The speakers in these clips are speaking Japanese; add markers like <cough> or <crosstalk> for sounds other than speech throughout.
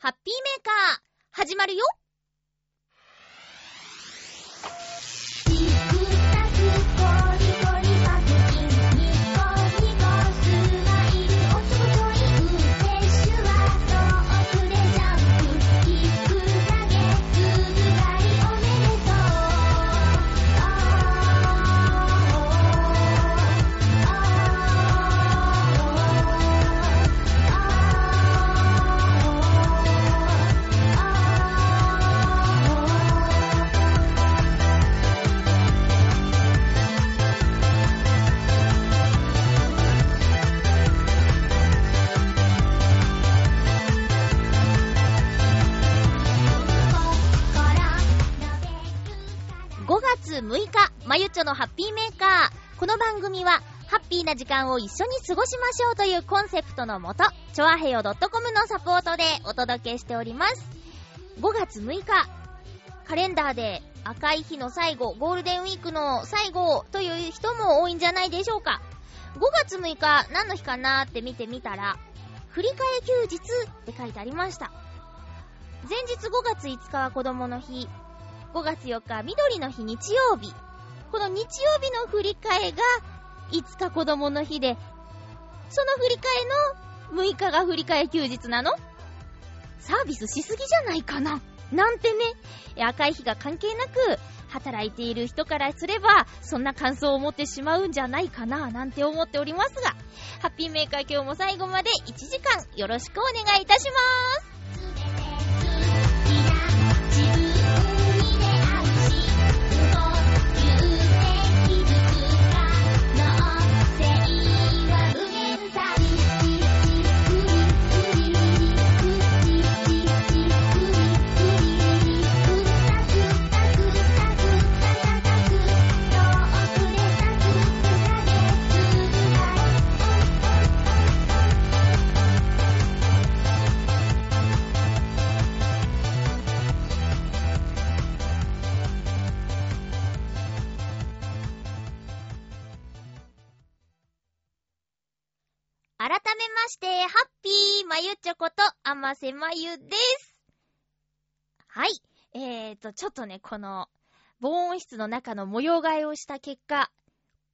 ハッピーメーカー、始まるよ。6日、まゆちょのハッピーメーカー。この番組は、ハッピーな時間を一緒に過ごしましょうというコンセプトのもと、ちょあへよ .com のサポートでお届けしております。5月6日、カレンダーで赤い日の最後、ゴールデンウィークの最後という人も多いんじゃないでしょうか。5月6日、何の日かなーって見てみたら、振り替え休日って書いてありました。前日5月5日は子供の日、5月4日、緑の日日曜日。この日曜日の振り替えが、5日子供の日で、その振り替えの6日が振り替え休日なの？サービスしすぎじゃないかななんてね、赤い日が関係なく、働いている人からすれば、そんな感想を持ってしまうんじゃないかな、なんて思っておりますが、ハッピーメーカー今日も最後まで1時間よろしくお願いいたします。ませまゆです。はい。えーと、ちょっとね、この、防音室の中の模様替えをした結果、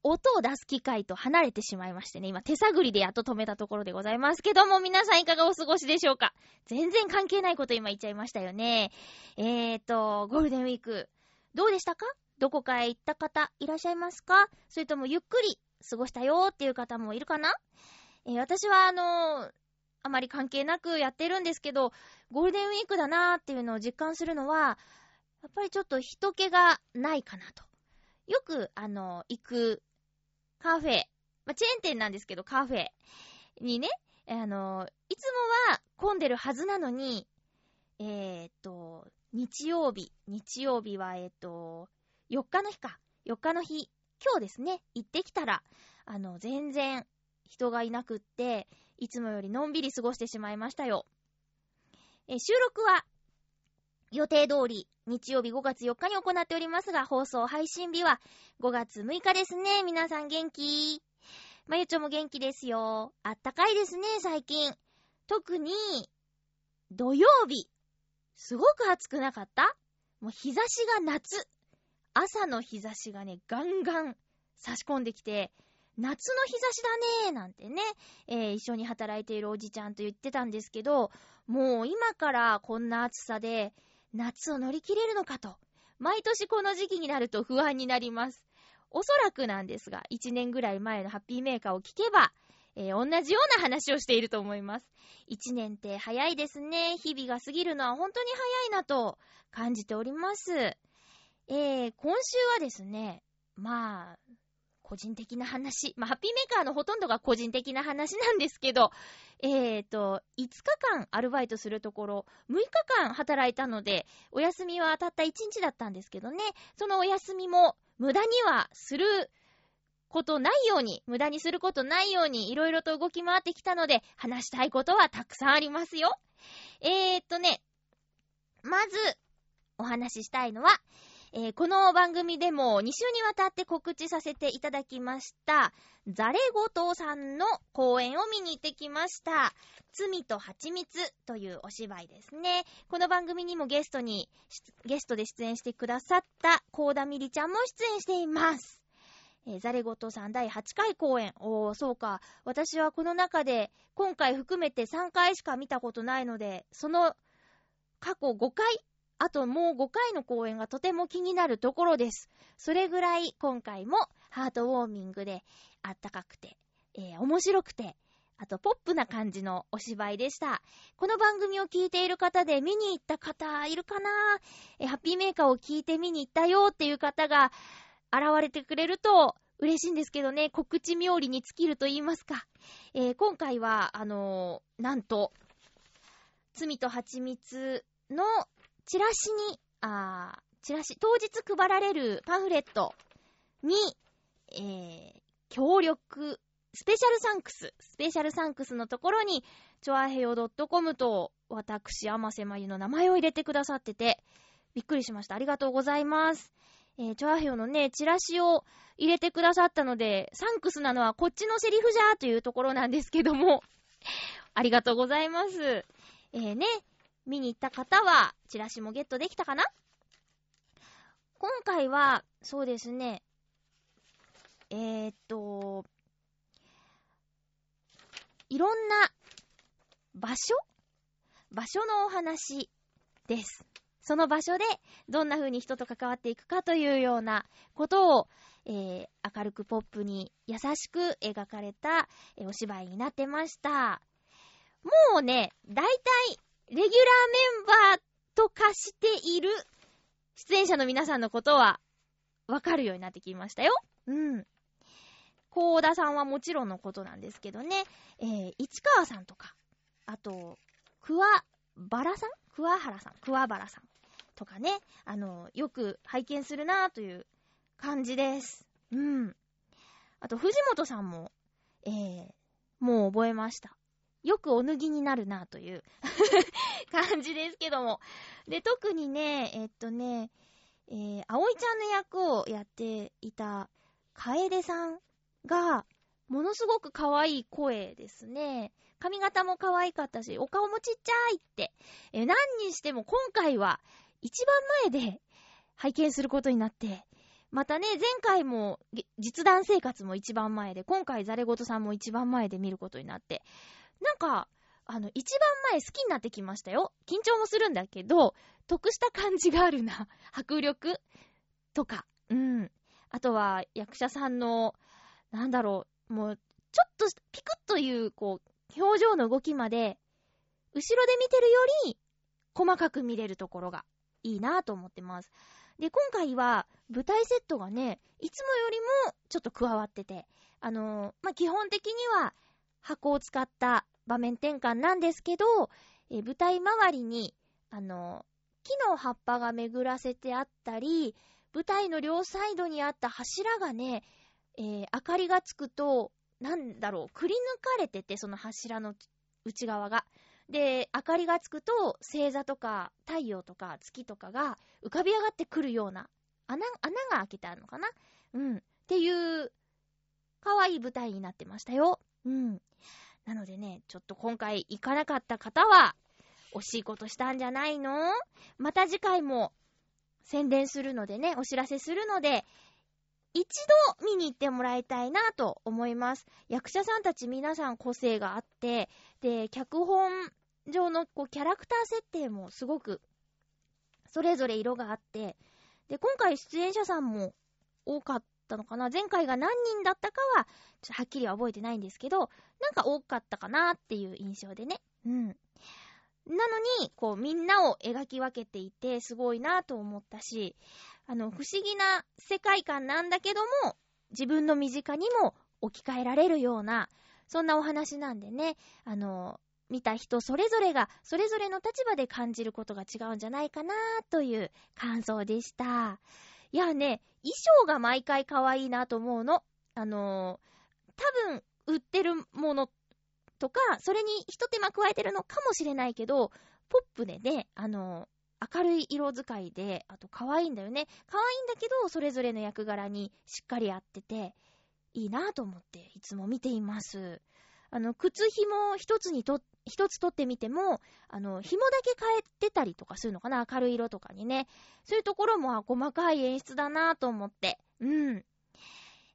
音を出す機械と離れてしまいましてね、今手探りでやっと止めたところでございますけども、皆さんいかがお過ごしでしょうか？全然関係ないこと今言っちゃいましたよね。えーと、ゴールデンウィーク、どうでしたか？どこかへ行った方いらっしゃいますか？それともゆっくり過ごしたよーっていう方もいるかな？えー私はあのーあまり関係なくやってるんですけど、ゴールデンウィークだなーっていうのを実感するのは、やっぱりちょっと人気がないかなと。よく、あの行くカフェ、まあ、チェーン店なんですけど、カフェにね、あのいつもは混んでるはずなのに、えーっと、日曜日、日曜日は、えーっと、4日の日か、4日の日、今日ですね、行ってきたら、あの、全然人がいなくって、いつもよりのんびり過ごしてしまいましたよ。え収録は、予定通り、日曜日5月4日に行っておりますが、放送配信日は5月6日ですね。皆さん元気？まゆちょも元気ですよ。あったかいですね、最近。特に、土曜日。すごく暑くなかった？もう日差しが夏。朝の日差しがね、ガンガン差し込んできて、夏の日差しだねーなんてね、えー一緒に働いているおじちゃんと言ってたんですけど、もう今からこんな暑さで夏を乗り切れるのかと、毎年この時期になると不安になります。おそらくなんですが、1年ぐらい前のハッピーメーカーを聞けば、えー同じような話をしていると思います。1年って早いですね。日々が過ぎるのは本当に早いなと感じております。えー、今週はですね、まあ、個人的な話。まあ、ハッピーメーカーのほとんどが個人的な話なんですけど、えーと、5日間アルバイトするところ、6日間働いたので、お休みはたった1日だったんですけどね、そのお休みも無駄にはすることないように、無駄にすることないように、いろいろと動き回ってきたので、話したいことはたくさんありますよ。えーとね、まず、お話ししたいのは、えーこの番組でも2週にわたって告知させていただきました、ザレゴトさんの公演を見に行ってきました。罪と蜂蜜というお芝居ですね。この番組にもゲストに、ゲストで出演してくださったコーダミリちゃんも出演しています。えー、ザレゴトさん第8回公演。おー、そうか。私はこの中で、今回含めて3回しか見たことないので、その過去5回、あともう5回の公演がとても気になるところです。それぐらい今回もハートウォーミングであったかくて、えー、面白くて、あとポップな感じのお芝居でした。この番組を聞いている方で見に行った方いるかな？え、ハッピーメーカーを聞いて見に行ったよっていう方が現れてくれると嬉しいんですけどね、告知冥利に尽きると言いますか。えー、今回は、あのー、なんと、罪と蜂蜜のチラシに、あチラシ、当日配られるパンフレットに、えー、協力、スペシャルサンクス、スペシャルサンクスのところに、チョアヘヨ .com と、私、甘瀬まゆの名前を入れてくださってて、びっくりしました。ありがとうございます。えー、チョアヘヨのね、チラシを入れてくださったので、サンクスなのはこっちのセリフじゃーというところなんですけども、<laughs> ありがとうございます。えー、ね、見に行った方は、チラシもゲットできたかな？今回は、そうですね、えー、っと、いろんな場所？場所のお話です。その場所でどんな風に人と関わっていくかというようなことを、えー、明るくポップに優しく描かれた、えー、お芝居になってました。もうね、だいたいレギュラーメンバーと化している出演者の皆さんのことはわかるようになってきましたよ。うん。コーダさんはもちろんのことなんですけどね、えー、市川さんとか、あと、クワバラさん？クワハラさん？クワバラさんとかね、あの、よく拝見するなという感じです。うん。あと、藤本さんも、えー、もう覚えました。よくお脱ぎになるなという <laughs> 感じですけども。で、特にね、えっとね、えー、葵ちゃんの役をやっていた、楓さんが、ものすごく可愛い声ですね。髪型も可愛かったし、お顔もちっちゃいって。え何にしても今回は一番前で拝見することになって、またね、前回も実弾生活も一番前で、今回ザレゴトさんも一番前で見ることになって、なんか、あの、一番前好きになってきましたよ。緊張もするんだけど、得した感じがあるな。<laughs> 迫力とか。うん。あとは、役者さんの、なんだろう、もう、ちょっとピクッという、こう、表情の動きまで、後ろで見てるより、細かく見れるところがいいなと思ってます。で、今回は、舞台セットがね、いつもよりもちょっと加わってて、あのー、まあ、基本的には、箱を使った場面転換なんですけど、え舞台周りに、あの、木の葉っぱが巡らせてあったり、舞台の両サイドにあった柱がね、えー、明かりがつくと、なんだろう、くり抜かれてて、その柱の内側が。で、明かりがつくと、星座とか太陽とか月とかが浮かび上がってくるような、穴、穴が開けてあるのかな？うん。っていう、可愛い舞台になってましたよ。うん。なのでね、ちょっと今回行かなかった方は、惜しいことしたんじゃないの？また次回も宣伝するのでね、お知らせするので、一度見に行ってもらいたいなと思います。役者さんたち皆さん個性があって、で、脚本上のこうキャラクター設定もすごく、それぞれ色があって、で、今回出演者さんも多かったのかな？前回が何人だったかは、ちょっとはっきりは覚えてないんですけど、なんか多かったかなっていう印象でね。うん。なのに、こう、みんなを描き分けていて、すごいなと思ったし、あの、不思議な世界観なんだけども、自分の身近にも置き換えられるような、そんなお話なんでね、あの、見た人それぞれが、それぞれの立場で感じることが違うんじゃないかなという感想でした。いやね、衣装が毎回可愛いなと思うの。あの多分、売ってるものとか、それに一手間加えてるのかもしれないけど、ポップでね、あの明るい色使いで、あと可愛いんだよね。可愛いんだけど、それぞれの役柄にしっかり合ってて、いいなぁと思っていつも見ています。あの、靴紐一つにと、一つ取ってみても、あの、紐だけ変えてたりとかするのかな明るい色とかにね。そういうところも細かい演出だなぁと思って。うん。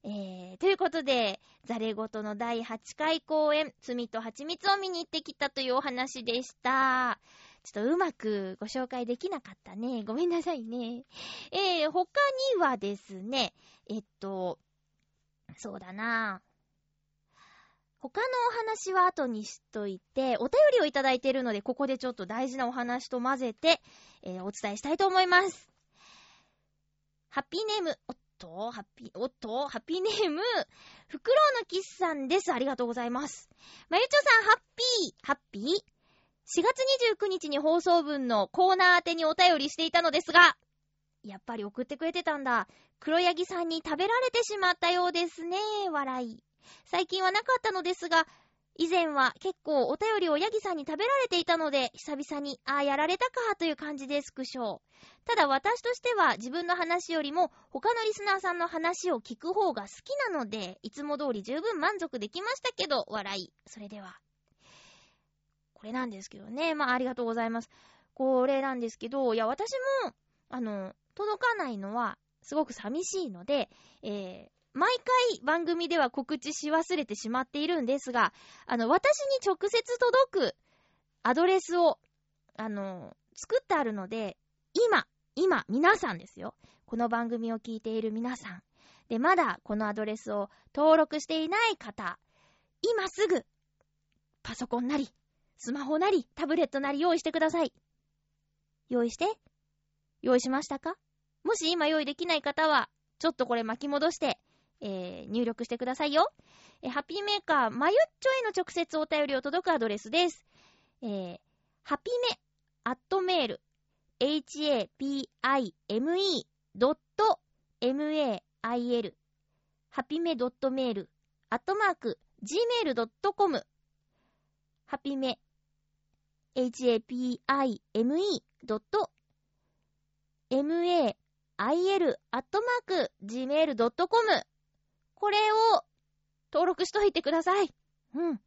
えー、ということで、ザレごとの第8回公演、罪と蜂蜜を見に行ってきたというお話でした。ちょっとうまくご紹介できなかったね。ごめんなさいね。えー、他にはですね、えっと、そうだな他のお話は後にしといて、お便りをいただいているので、ここでちょっと大事なお話と混ぜて、えー、お伝えしたいと思います。ハッピーネーム、おと、ハッピー、おっと、ハッピーネーム、フクロウのキスさんです。ありがとうございます。まゆちょさん、ハッピー、ハッピー ?4 月29日に放送分のコーナー宛てにお便りしていたのですが、やっぱり送ってくれてたんだ。黒柳さんに食べられてしまったようですね。笑い。最近はなかったのですが、以前は結構お便りをヤギさんに食べられていたので、久々に、ああ、やられたか、という感じでスクショ。ただ私としては自分の話よりも他のリスナーさんの話を聞く方が好きなので、いつも通り十分満足できましたけど、笑い。それでは。これなんですけどね。まあ、ありがとうございます。これなんですけど、いや、私も、あの、届かないのは、すごく寂しいので、えー、毎回番組では告知し忘れてしまっているんですが、あの、私に直接届くアドレスを、あの、作ってあるので、今、今、皆さんですよ。この番組を聞いている皆さん。で、まだこのアドレスを登録していない方、今すぐ、パソコンなり、スマホなり、タブレットなり用意してください。用意して？用意しましたか？もし今用意できない方は、ちょっとこれ巻き戻して、えー、入力してくださいよ。えー、ハッピーメーカー、まゆっちょへの直接お便りを届くアドレスです。えー、ハピメ、アットメール、hapime.mail ハピメドットメール、アットマーク、gmail.com ハピメ、hapime.mail アットマーク、gmail.com これを登録しといてください。うん。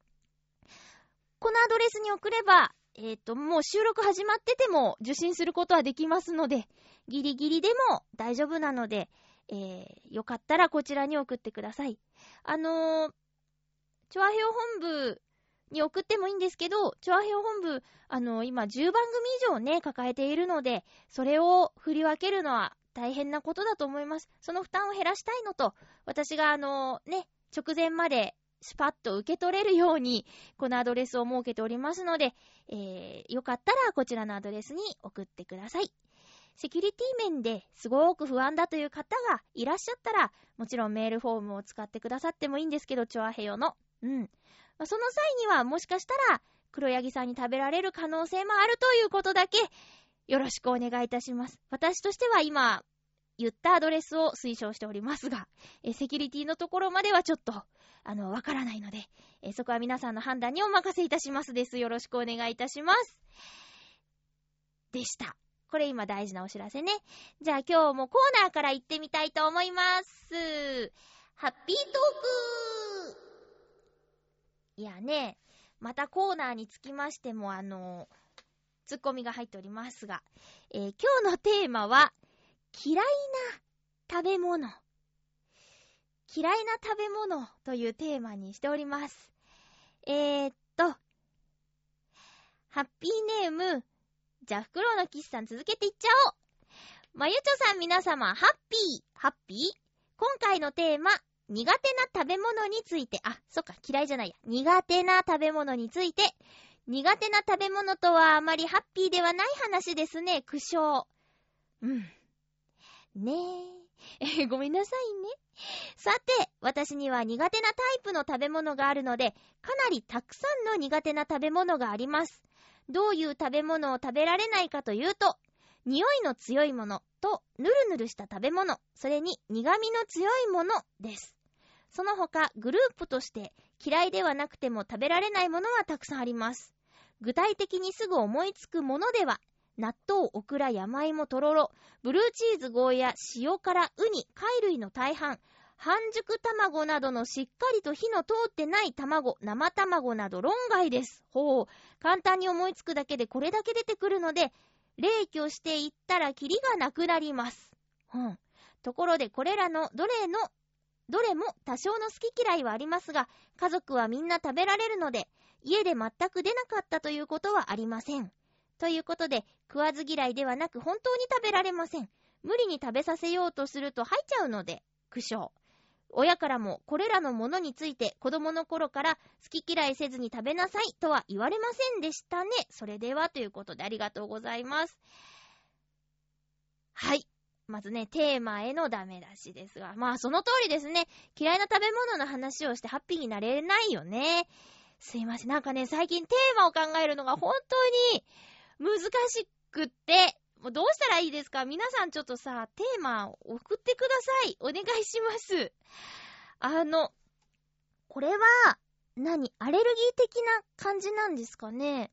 このアドレスに送れば、えっ、ー、と、もう収録始まってても受信することはできますので、ギリギリでも大丈夫なので、えー、よかったらこちらに送ってください。あのー、チョアヘオ本部に送ってもいいんですけど、チョアヘオ本部、あのー、今10番組以上ね、抱えているので、それを振り分けるのは大変なことだと思います。その負担を減らしたいのと、私があのね、直前までスパッと受け取れるように、このアドレスを設けておりますので、えー、よかったらこちらのアドレスに送ってください。セキュリティ面ですごく不安だという方がいらっしゃったら、もちろんメールフォームを使ってくださってもいいんですけど、チョアヘヨの。うん。その際には、もしかしたら、黒柳さんに食べられる可能性もあるということだけ、よろしくお願いいたします。私としては今、言ったアドレスを推奨しておりますが、えセキュリティのところまではちょっと、あの、わからないので、えそこは皆さんの判断にお任せいたしますです。よろしくお願いいたします。でした。これ今大事なお知らせね。じゃあ今日もコーナーから行ってみたいと思います。ハッピートークいやね、またコーナーにつきましても、あのツッコミが入っておりますが、えー、今日のテーマは、嫌いな食べ物。嫌いな食べ物というテーマにしております。えー、っと、ハッピーネーム、じゃあ、フクロウのキスさん続けていっちゃおう。まゆちょさん皆様、ハッピー、ハッピー？今回のテーマ、苦手な食べ物について、あ、そっか、嫌いじゃないや。苦手な食べ物について、苦手な食べ物とはあまりハッピーではない話ですね、苦笑。うん。ねえ。え <laughs> ごめんなさいね。さて、私には苦手なタイプの食べ物があるので、かなりたくさんの苦手な食べ物があります。どういう食べ物を食べられないかというと、匂いの強いものと、ぬるぬるした食べ物、それに苦味の強いものです。その他、グループとして嫌いではなくても食べられないものはたくさんあります。具体的にすぐ思いつくものでは、納豆、オクラ、山芋、とろろ、ブルーチーズ、ゴーヤ、塩辛、ウニ、貝類の大半、半熟卵などのしっかりと火の通ってない卵、生卵など論外です。ほう。簡単に思いつくだけでこれだけ出てくるので、冷挙していったらキリがなくなります。うん。ところでこれらのどれの、どれも多少の好き嫌いはありますが、家族はみんな食べられるので、家で全く出なかったということはありません。ということで、食わず嫌いではなく本当に食べられません。無理に食べさせようとすると吐いちゃうので、苦笑。親からもこれらのものについて子供の頃から好き嫌いせずに食べなさいとは言われませんでしたね。それではということでありがとうございます。はい。まずね、テーマへのダメ出しですが。まあ、その通りですね。嫌いな食べ物の話をしてハッピーになれないよね。すいません。なんかね、最近テーマを考えるのが本当に難しくって、もうどうしたらいいですか？皆さんちょっとさ、テーマを送ってください。お願いします。あの、これは、何？アレルギー的な感じなんですかね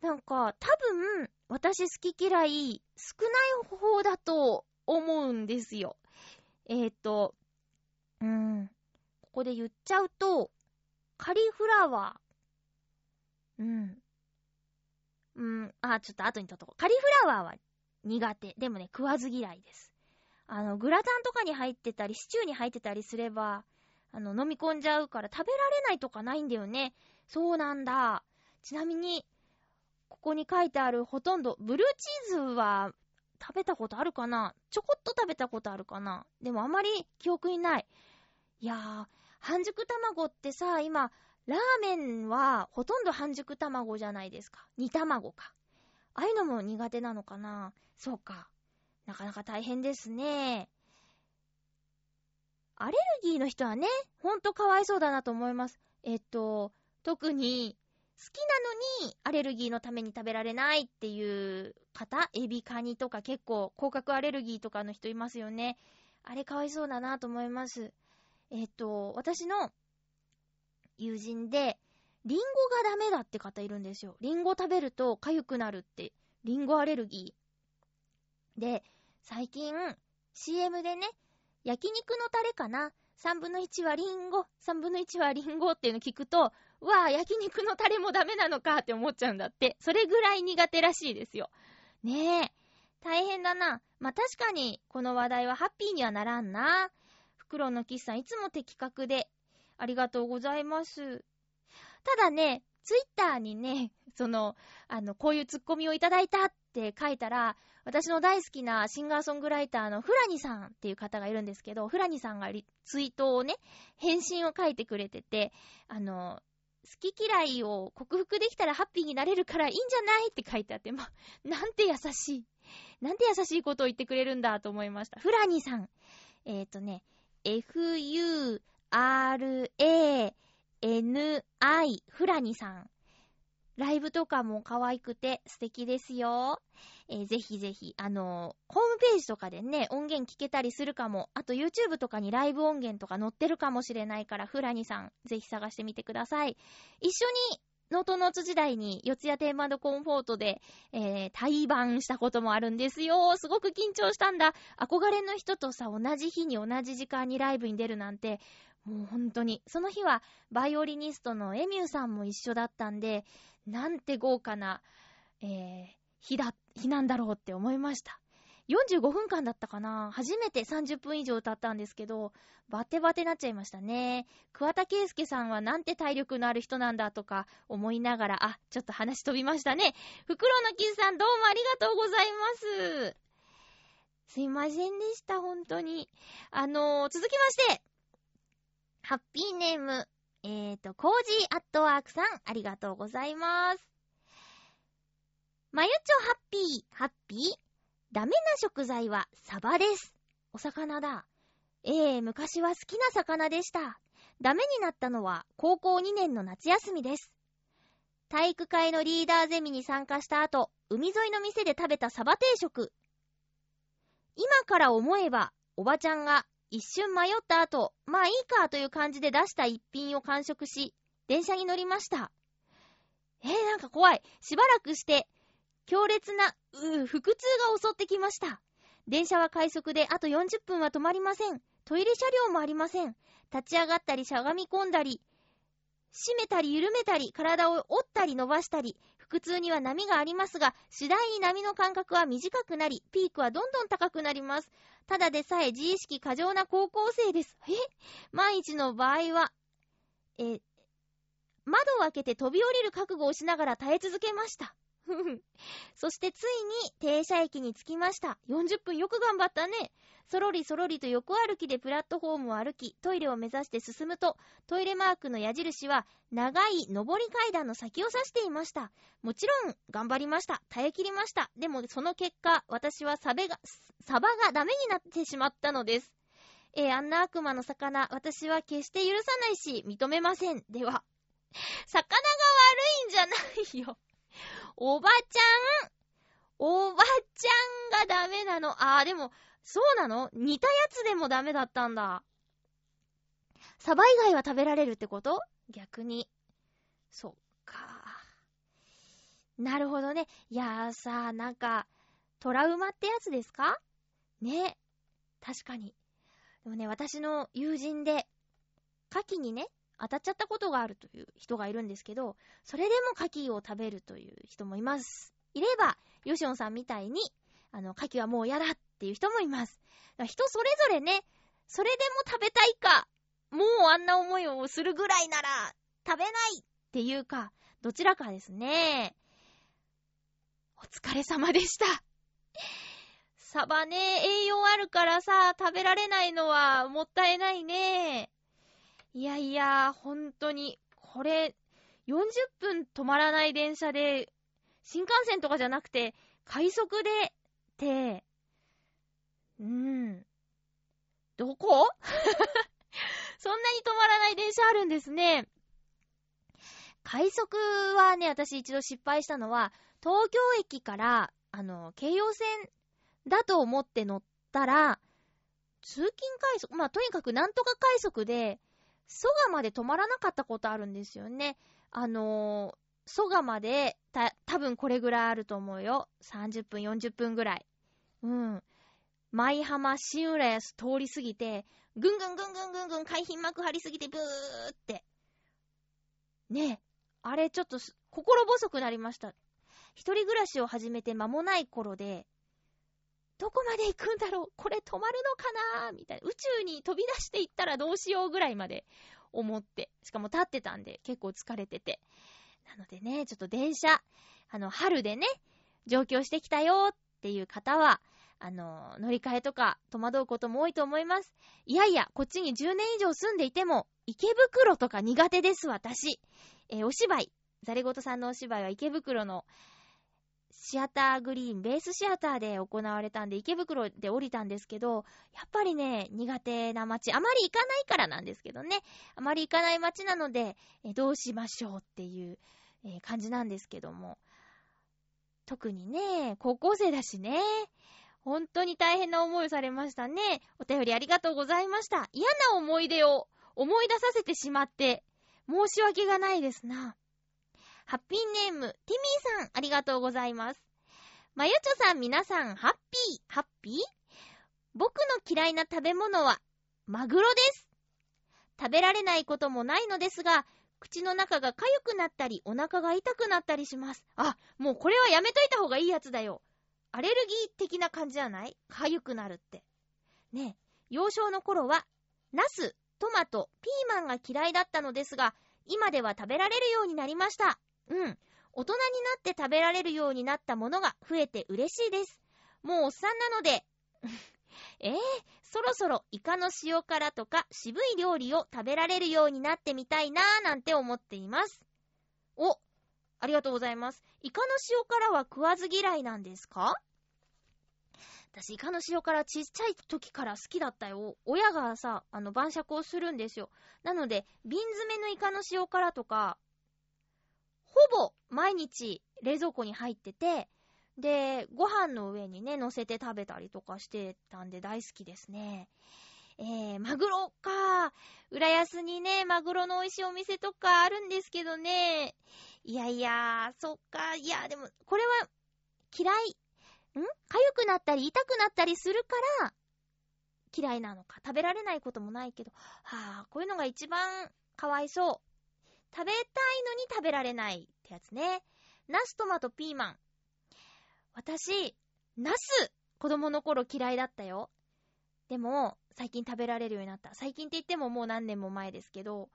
なんか、多分、私好き嫌い少ない方だと思うんですよ。えっ、ー、と、うん、ここで言っちゃうと、カリフラワー。うん。うん、あ、ちょっと後にとっとこう。カリフラワーは苦手。でもね、食わず嫌いです。あの、グラタンとかに入ってたり、シチューに入ってたりすれば、あの、飲み込んじゃうから食べられないとかないんだよね。そうなんだ。ちなみに、ここに書いてあるほとんど、ブルーチーズは食べたことあるかな？ちょこっと食べたことあるかな？でもあまり記憶にない。いやー、半熟卵ってさ、今、ラーメンはほとんど半熟卵じゃないですか。煮卵か。ああいうのも苦手なのかな？そうか。なかなか大変ですね。アレルギーの人はね、ほんとかわいそうだなと思います。えっと、特に好きなのにアレルギーのために食べられないっていう方、エビカニとか結構甲殻アレルギーとかの人いますよね。あれかわいそうだなと思います。えっと、私の友人で、リンゴがダメだって方いるんですよ。リンゴ食べると痒くなるって、リンゴアレルギー。で、最近、CM でね、焼肉のタレかな ?3 分の1はリンゴ、3分の1はリンゴっていうの聞くと、わぁ、焼肉のタレもダメなのかって思っちゃうんだって。それぐらい苦手らしいですよ。ねえ。大変だな。まあ、確かに、この話題はハッピーにはならんな。袋のキスさんいつも的確で、ありがとうございます。ただね、ツイッターにね、その、あの、こういうツッコミをいただいたって書いたら、私の大好きなシンガーソングライターのフラニさんっていう方がいるんですけど、フラニさんがツイートをね、返信を書いてくれてて、あの、好き嫌いを克服できたらハッピーになれるからいいんじゃないって書いてあって、ま、<laughs> なんて優しい。なんて優しいことを言ってくれるんだと思いました。フラニさん。えっ、ー、とね、f-u-r-a-n-i フラニさん。ライブとかも可愛くて素敵ですよ。えー、ぜひぜひ、あのー、ホームページとかでね、音源聞けたりするかも。あと YouTube とかにライブ音源とか載ってるかもしれないから、フラニさん、ぜひ探してみてください。一緒に、ノートノーツ時代に、四谷テーマドコンフォートで、えー、対バンしたこともあるんですよ。すごく緊張したんだ。憧れの人とさ、同じ日に同じ時間にライブに出るなんて、もう本当に。その日は、バイオリニストのエミューさんも一緒だったんで、なんて豪華な、えー、日だ、日なんだろうって思いました。45分間だったかな初めて30分以上歌ったんですけど、バテバテなっちゃいましたね。桑田圭介さんはなんて体力のある人なんだとか思いながら、あ、ちょっと話飛びましたね。フクロウのキスさんどうもありがとうございます。すいませんでした、本当に。あのー、続きまして、ハッピーネーム、えーと、コージーアットワークさん、ありがとうございます。まゆちょハッピー、ハッピー？ダメな食材はサバです。お魚だ。ええー、昔は好きな魚でした。ダメになったのは高校2年の夏休みです。体育会のリーダーゼミに参加した後、海沿いの店で食べたサバ定食。今から思えば、おばちゃんが一瞬迷った後、まあいいかという感じで出した一品を完食し、電車に乗りました。えー、なんか怖い。しばらくして、強烈な、うー、腹痛が襲ってきました。電車は快速であと40分は止まりません。トイレ車両もありません。立ち上がったりしゃがみ込んだり、締めたり緩めたり、体を折ったり伸ばしたり、腹痛には波がありますが、次第に波の間隔は短くなり、ピークはどんどん高くなります。ただでさえ自意識過剰な高校生です。え？万一の場合は、え、窓を開けて飛び降りる覚悟をしながら耐え続けました。<laughs> そしてついに停車駅に着きました。40分よく頑張ったね。そろりそろりと横歩きでプラットフォームを歩き、トイレを目指して進むと、トイレマークの矢印は、長い上り階段の先を指していました。もちろん、頑張りました。耐え切りました。でも、その結果、私はサベが、サバがダメになってしまったのです。えー、あんな悪魔の魚、私は決して許さないし、認めません。では、魚が悪いんじゃないよ。おばちゃん？おばちゃんがダメなの？あー、でも、そうなの？煮たやつでもダメだったんだ。サバ以外は食べられるってこと？逆に。そっか。なるほどね。いやーさ、なんか、トラウマってやつですか？ね。確かに。でもね、私の友人で、牡蠣にね、当たっちゃったことがあるという人がいるんですけど、それでも牡蠣を食べるという人もいます。いれば、ヨシオンさんみたいに、あの、牡蠣はもう嫌だっていう人もいます。人それぞれね、それでも食べたいか、もうあんな思いをするぐらいなら、食べないっていうか、どちらかですね。お疲れ様でした。サバね、栄養あるからさ、食べられないのはもったいないね。いやいや、ほんとに、これ、40分止まらない電車で、新幹線とかじゃなくて、快速で、って、うーん。どこ？<laughs> そんなに止まらない電車あるんですね。快速はね、私一度失敗したのは、東京駅から、あの、京葉線だと思って乗ったら、通勤快速、まあ、とにかくなんとか快速で、蘇我まで止まらなかったことあるんですよね。あのー、蘇我まで、た、多分これぐらいあると思うよ。30分、40分ぐらい。うん。舞浜、新浦安通り過ぎて、ぐんぐんぐんぐんぐんぐん海浜幕張りすぎてブーって。ねえ、あれちょっと心細くなりました。一人暮らしを始めて間もない頃で、どこまで行くんだろうこれ止まるのかなみたいな。宇宙に飛び出していったらどうしようぐらいまで思って。しかも立ってたんで結構疲れてて。なのでね、ちょっと電車、あの、春でね、上京してきたよっていう方は、あの、乗り換えとか戸惑うことも多いと思います。いやいや、こっちに10年以上住んでいても、池袋とか苦手です、私。えー、お芝居。ザレゴトさんのお芝居は池袋のシアターグリーン、ベースシアターで行われたんで、池袋で降りたんですけど、やっぱりね、苦手な街、あまり行かないからなんですけどね、あまり行かない街なので、えどうしましょうっていう、え感じなんですけども。特にね、高校生だしね、本当に大変な思いをされましたね。お便りありがとうございました。嫌な思い出を思い出させてしまって、申し訳がないですな。ハッピーネーム、ティミーさん、ありがとうございます。まゆちょさん、皆さん、ハッピー、ハッピー？僕の嫌いな食べ物は、マグロです。食べられないこともないのですが、口の中が痒くなったり、お腹が痛くなったりします。あ、もうこれはやめといた方がいいやつだよ。アレルギー的な感じじゃない？痒くなるって。ね幼少の頃は、ナス、トマト、ピーマンが嫌いだったのですが、今では食べられるようになりました。うん。大人になって食べられるようになったものが増えて嬉しいです。もうおっさんなので <laughs> えー、そろそろイカの塩辛とか渋い料理を食べられるようになってみたいなーなんて思っています。お、ありがとうございます。イカの塩辛は食わず嫌いなんですか？私、イカの塩辛ちっちゃい時から好きだったよ。親がさ、あの、晩酌をするんですよ。なので、瓶詰めのイカの塩辛とか、ほぼ毎日冷蔵庫に入ってて、で、ご飯の上にね、乗せて食べたりとかしてたんで大好きですね。えー、マグロか。浦安にね、マグロの美味しいお店とかあるんですけどね。いやいや、そっか。いや、でも、これは、嫌い。ん？痒くなったり痛くなったりするから、嫌いなのか。食べられないこともないけど、はあ、こういうのが一番かわいそう。食べたいのに食べられないってやつね。ナス、トマト、ピーマン。私、ナス、子供の頃嫌いだったよ。でも、最近食べられるようになった。最近って言ってももう何年も前ですけど、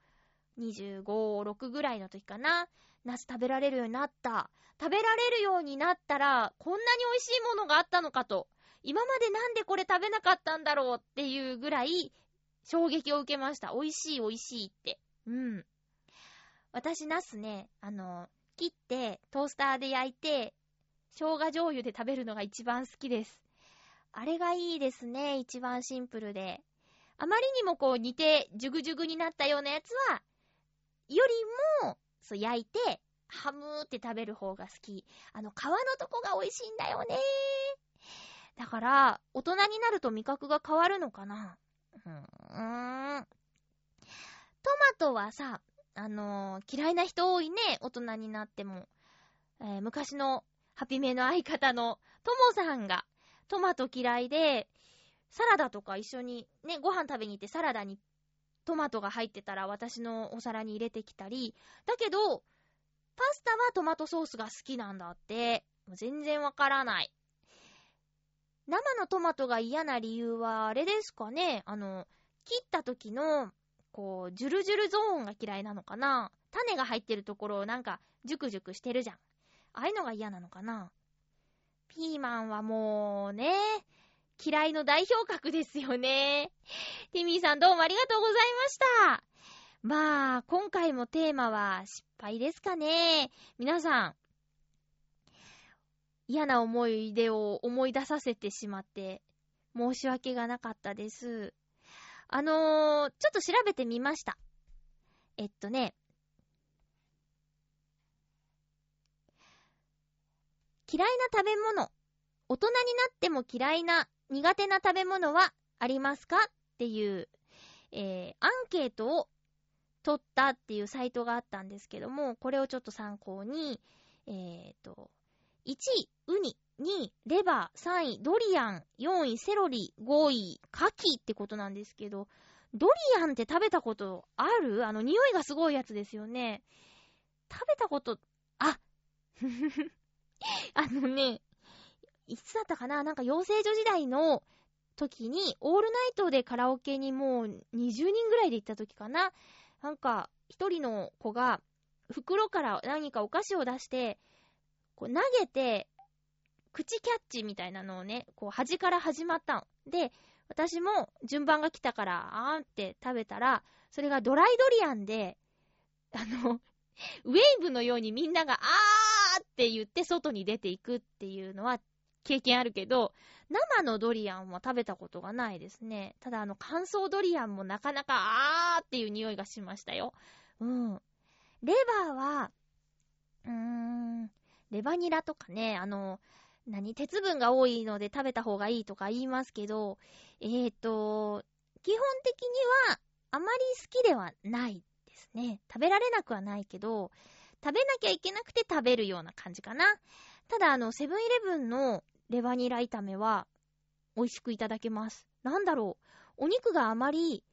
25、6ぐらいの時かな。ナス食べられるようになった。食べられるようになったら、こんなに美味しいものがあったのかと。今までなんでこれ食べなかったんだろうっていうぐらい、衝撃を受けました。美味しい美味しいって。うん。私、ナスね、あの、切って、トースターで焼いて、生姜醤油で食べるのが一番好きです。あれがいいですね、一番シンプルで。あまりにもこう煮て、ジュグジュグになったようなやつは、よりも、そう、焼いて、ハムーって食べる方が好き。あの、皮のとこが美味しいんだよねだから、大人になると味覚が変わるのかなうーん。トマトはさ、あのー、嫌いな人多いね、大人になっても。えー、昔のハピメの相方のともさんがトマト嫌いで、サラダとか一緒にね、ご飯食べに行ってサラダにトマトが入ってたら私のお皿に入れてきたり、だけど、パスタはトマトソースが好きなんだって。もう全然わからない。生のトマトが嫌な理由は、あれですかねあの、切った時の、こう、ジュルジュルゾーンが嫌いなのかな？種が入ってるところをなんか、ジュクジュクしてるじゃん。ああいうのが嫌なのかな？ピーマンはもうね、嫌いの代表格ですよね。ティミーさんどうもありがとうございました。まあ、今回もテーマは失敗ですかね。皆さん、嫌な思い出を思い出させてしまって、申し訳がなかったです。あのー、ちょっと調べてみました。えっとね、嫌いな食べ物、大人になっても嫌いな、苦手な食べ物はありますか？っていう、えー、アンケートを取ったっていうサイトがあったんですけども、これをちょっと参考に、えーと、1位、ウニ、2位、レバー、3位、ドリアン、4位、セロリ、5位、カキってことなんですけど、ドリアンって食べたことある？あの、匂いがすごいやつですよね。食べたこと、あ <laughs> あのね、いつだったかな？なんか養成所時代の時に、オールナイトでカラオケにもう20人ぐらいで行った時かな？なんか、一人の子が、袋から何かお菓子を出して、こう投げて、口キャッチみたいなのをね、こう端から始まったの。で、私も順番が来たから、あーって食べたら、それがドライドリアンで、あの、ウェーブのようにみんなが、あーって言って外に出ていくっていうのは経験あるけど、生のドリアンは食べたことがないですね。ただあの乾燥ドリアンもなかなかあーっていう匂いがしましたよ。うん。レバーは、うーん、レバニラとかね、あの、何、鉄分が多いので食べた方がいいとか言いますけど、えーと、基本的にはあまり好きではないですね。食べられなくはないけど、食べなきゃいけなくて食べるような感じかな。ただあの、セブンイレブンのレバニラ炒めは美味しくいただけます。なんだろう。お肉があまり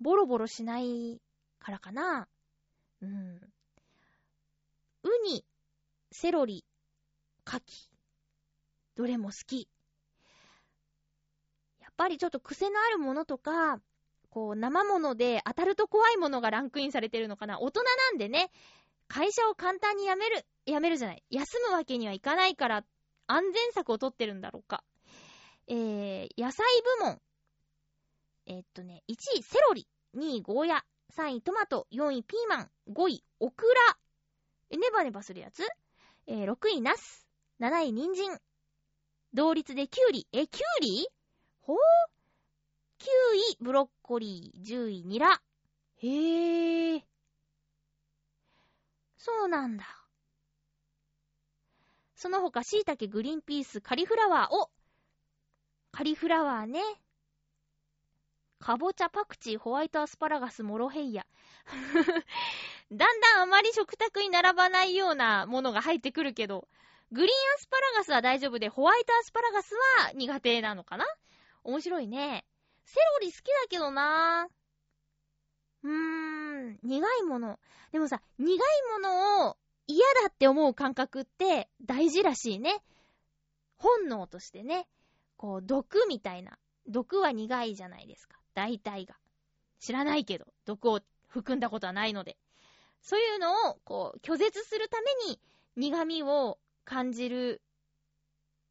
ボロボロしないからかな。うん。ウニ、セロリ、カキ。どれも好き。やっぱりちょっと癖のあるものとか、こう、生もので当たると怖いものがランクインされてるのかな。大人なんでね、会社を簡単に辞める、辞めるじゃない。休むわけにはいかないから、安全策を取ってるんだろうか。えー、野菜部門。えー、っとね、1位セロリ、2位ゴーヤ、3位トマト、4位ピーマン、5位オクラ。ネバネバするやつえー、6位ナス、7位人参。同率でキュウリ。え、キュウリほー ?9 位ブロッコリー、10位ニラ。へー。そうなんだ。その他、椎茸、グリーンピース、カリフラワー。おカリフラワーね。かぼちゃ、パクチー、ホワイトアスパラガス、モロヘイヤ。だんだんあまり食卓に並ばないようなものが入ってくるけど、グリーンアスパラガスは大丈夫で、ホワイトアスパラガスは苦手なのかな？面白いね。セロリ好きだけどなぁうーん、苦いもの。でもさ、苦いものを嫌だって思う感覚って大事らしいね。本能としてね。こう、毒みたいな。毒は苦いじゃないですか。大体が。知らないけど、毒を含んだことはないので。そういうのを、こう、拒絶するために苦味を感じる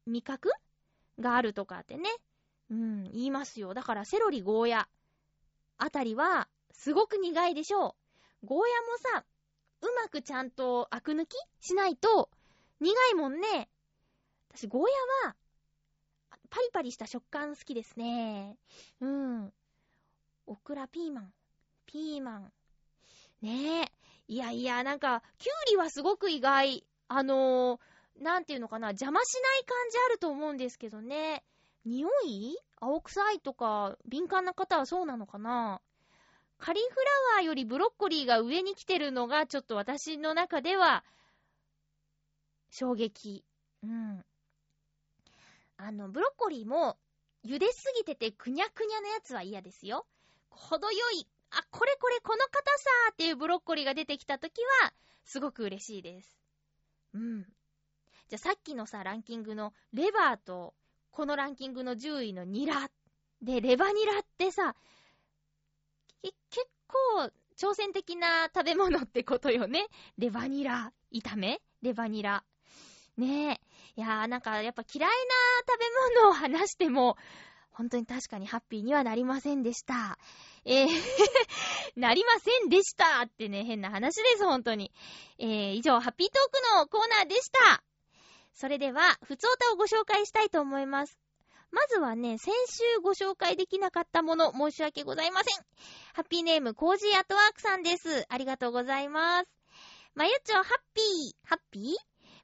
味覚があるとかってね。うん、言いますよ。だからセロリ、ゴーヤあたりは、すごく苦いでしょう。ゴーヤもさ、うまくちゃんとアク抜きしないと、苦いもんね。私、ゴーヤは、パリパリした食感好きですね。うん。オクラ、ピーマン。ピーマン。ねえ。いやいや、なんか、キュウリはすごく意外。あのー、なんていうのかな、邪魔しない感じあると思うんですけどね。匂い？青臭いとか、敏感な方はそうなのかな？カリフラワーよりブロッコリーが上に来てるのが、ちょっと私の中では、衝撃。うん。あの、ブロッコリーも、茹ですぎててくにゃくにゃのやつは嫌ですよ。程よい、あ、これこれこの硬さっていうブロッコリーが出てきたときは、すごく嬉しいです。うん。じゃあさっきのさ、ランキングのレバーと、このランキングの10位のニラ。で、レバニラってさ、結構、挑戦的な食べ物ってことよね？レバニラ炒め？レバニラ。ねえ。いやーなんかやっぱ嫌いな食べ物を話しても、本当に確かにハッピーにはなりませんでした。えー <laughs> なりませんでしたってね、変な話です、本当に。えー、以上、ハッピートークのコーナーでした。それでは、ふつおたをご紹介したいと思います。まずはね、先週ご紹介できなかったもの、申し訳ございません。ハッピーネーム、コージーアットワークさんです。ありがとうございます。まゆっちょ、ハッピー、ハッピー？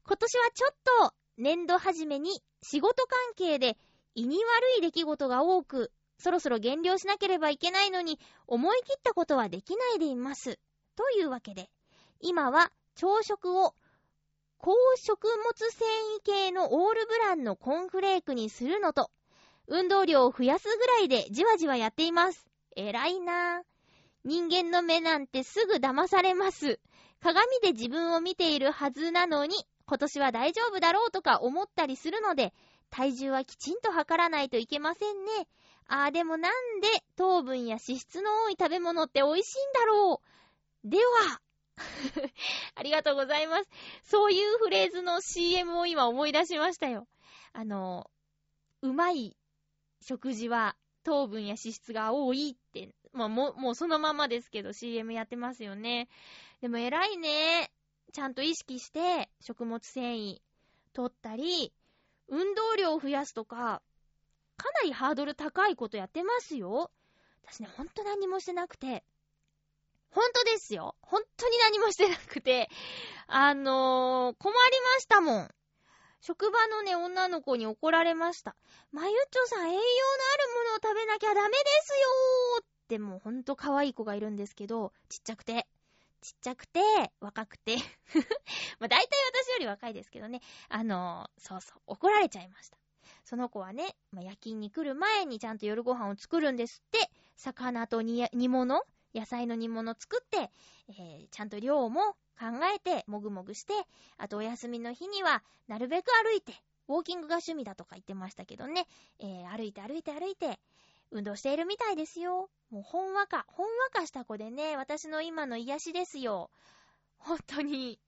今年はちょっと、年度初めに仕事関係で胃に悪い出来事が多く、そろそろ減量しなければいけないのに、思い切ったことはできないでいます。というわけで、今は朝食を高食物繊維系のオールブランのコーンフレークにするのと、運動量を増やすぐらいでじわじわやっています。偉いなぁ。人間の目なんてすぐ騙されます。鏡で自分を見ているはずなのに、今年は大丈夫だろうとか思ったりするので、体重はきちんと測らないといけませんね。あーでもなんで糖分や脂質の多い食べ物って美味しいんだろう。では、ありがとうございます。そういうフレーズの CM を今思い出しましたよ。あの、うまい食事は糖分や脂質が多いって、まあ、もう、もうそのままですけど CM やってますよね。でも偉いね。ちゃんと意識して食物繊維取ったり、運動量を増やすとか、かなりハードル高いことやってますよ。私ね、ほんと何もしてなくて、ほんとですよ。ほんとに何もしてなくて、あのー、困りましたもん。職場のね、女の子に怒られました。まゆっちょさん、栄養のあるものを食べなきゃダメですよーってもうほんと可愛い子がいるんですけど、ちっちゃくて。ちっちゃくて、若くて。<laughs> まあ大体私より若いですけどね。あのー、そうそう、怒られちゃいました。その子はね、まあ、夜勤に来る前にちゃんと夜ご飯を作るんですって、魚と煮物野菜の煮物作って、えー、ちゃんと量も考えて、もぐもぐして、あとお休みの日には、なるべく歩いて、ウォーキングが趣味だとか言ってましたけどね、えー、歩いて歩いて歩いて、運動しているみたいですよ。もうほんわか、ほんわかした子でね、私の今の癒しですよ。本当に。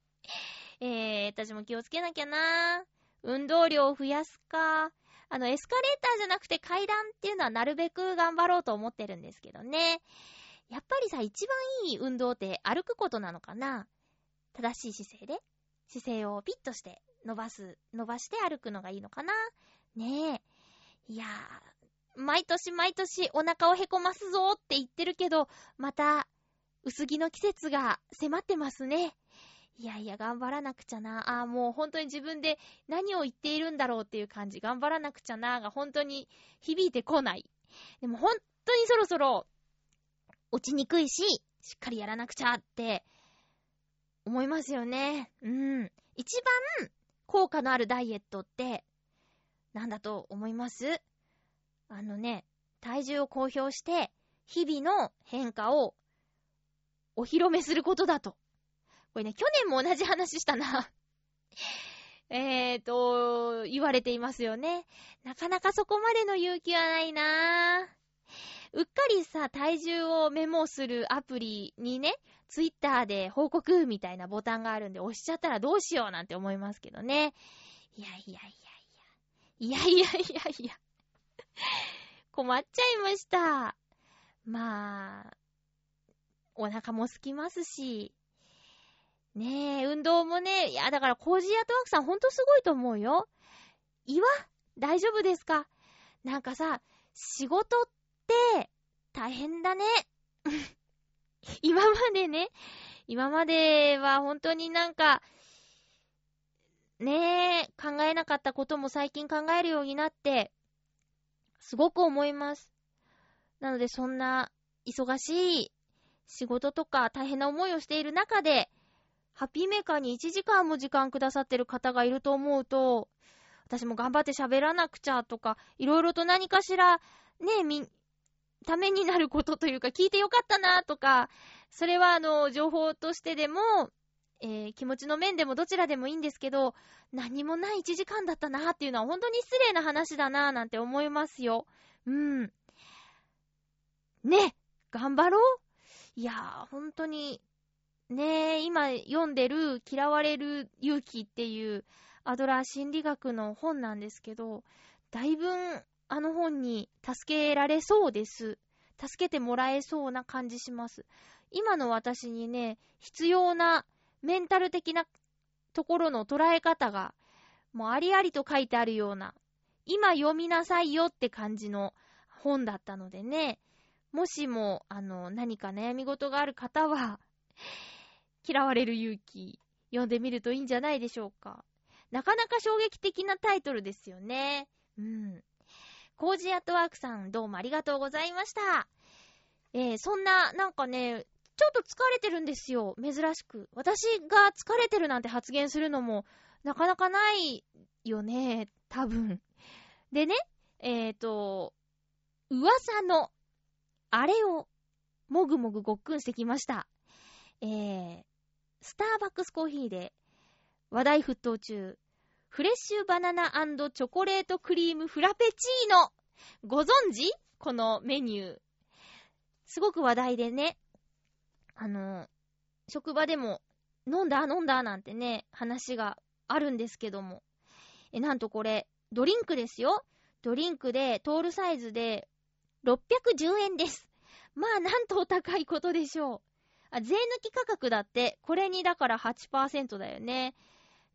えー、私も気をつけなきゃな運動量を増やすか。あの、エスカレーターじゃなくて階段っていうのはなるべく頑張ろうと思ってるんですけどね。やっぱりさ、一番いい運動って歩くことなのかな？正しい姿勢で？姿勢をピッとして伸ばす、伸ばして歩くのがいいのかな？ねえ。いやー、毎年毎年お腹をへこますぞって言ってるけど、また、薄着の季節が迫ってますね。いやいや、頑張らなくちゃな。ああ、もう本当に自分で何を言っているんだろうっていう感じ、頑張らなくちゃなが本当に響いてこない。でも本当にそろそろ落ちにくいし、しっかりやらなくちゃって思いますよね。うん。一番効果のあるダイエットって、なんだと思います？あのね、体重を公表して、日々の変化をお披露目することだと。これね、去年も同じ話したな <laughs> えーと、言われていますよね。なかなかそこまでの勇気はないなぁうっかりさ、体重をメモするアプリにね、ツイッターで報告みたいなボタンがあるんで押しちゃったらどうしようなんて思いますけどね。いやいやいやいや。いやいやいやいや。<laughs> 困っちゃいました。まあ、お腹も空きますし、ねえ、運動もね、いや、だから、コージーアートワークさんほんとすごいと思うよ。岩大丈夫ですか？なんかさ、仕事って、大変だね。<laughs> 今までね、今までは本当になんか、ねえ、考えなかったことも最近考えるようになって、すごく思います。なので、そんな忙しい仕事とか大変な思いをしている中で、ハッピーメーカーに1時間も時間くださってる方がいると思うと、私も頑張って喋らなくちゃとか、いろいろと何かしら、ねえ、み、ためになることというか、聞いてよかったなとか、それはあの、情報としてでも、えー、気持ちの面でもどちらでもいいんですけど、何もない1時間だったなっていうのは本当に失礼な話だななんて思いますよ。うん。ね、頑張ろういやー、本当に、ね、今読んでる嫌われる勇気っていうアドラー心理学の本なんですけど、だいぶあの本に助けられそうです。助けてもらえそうな感じします。今の私にね、必要なメンタル的なところの捉え方が、もうありありと書いてあるような、今読みなさいよって感じの本だったのでね、もしも、あの、何か悩み事がある方は、<laughs> 嫌われる勇気、読んでみるといいんじゃないでしょうか。なかなか衝撃的なタイトルですよね。うん。コージアットワークさん、どうもありがとうございました。えー、そんな、なんかね、ちょっと疲れてるんですよ。珍しく。私が疲れてるなんて発言するのも、なかなかないよね。多分。でね、えっ、ー、と、噂の、あれを、もぐもぐごっくんしてきました。えー、スターバックスコーヒーで話題沸騰中、フレッシュバナナチョコレートクリームフラペチーノご存知？このメニュー。すごく話題でね、あの、職場でも飲んだ飲んだなんてね、話があるんですけども。え、なんとこれ、ドリンクですよ。ドリンクで、トールサイズで、610円です。まあ、なんとお高いことでしょう。あ、税抜き価格だって、これにだから8%だよね。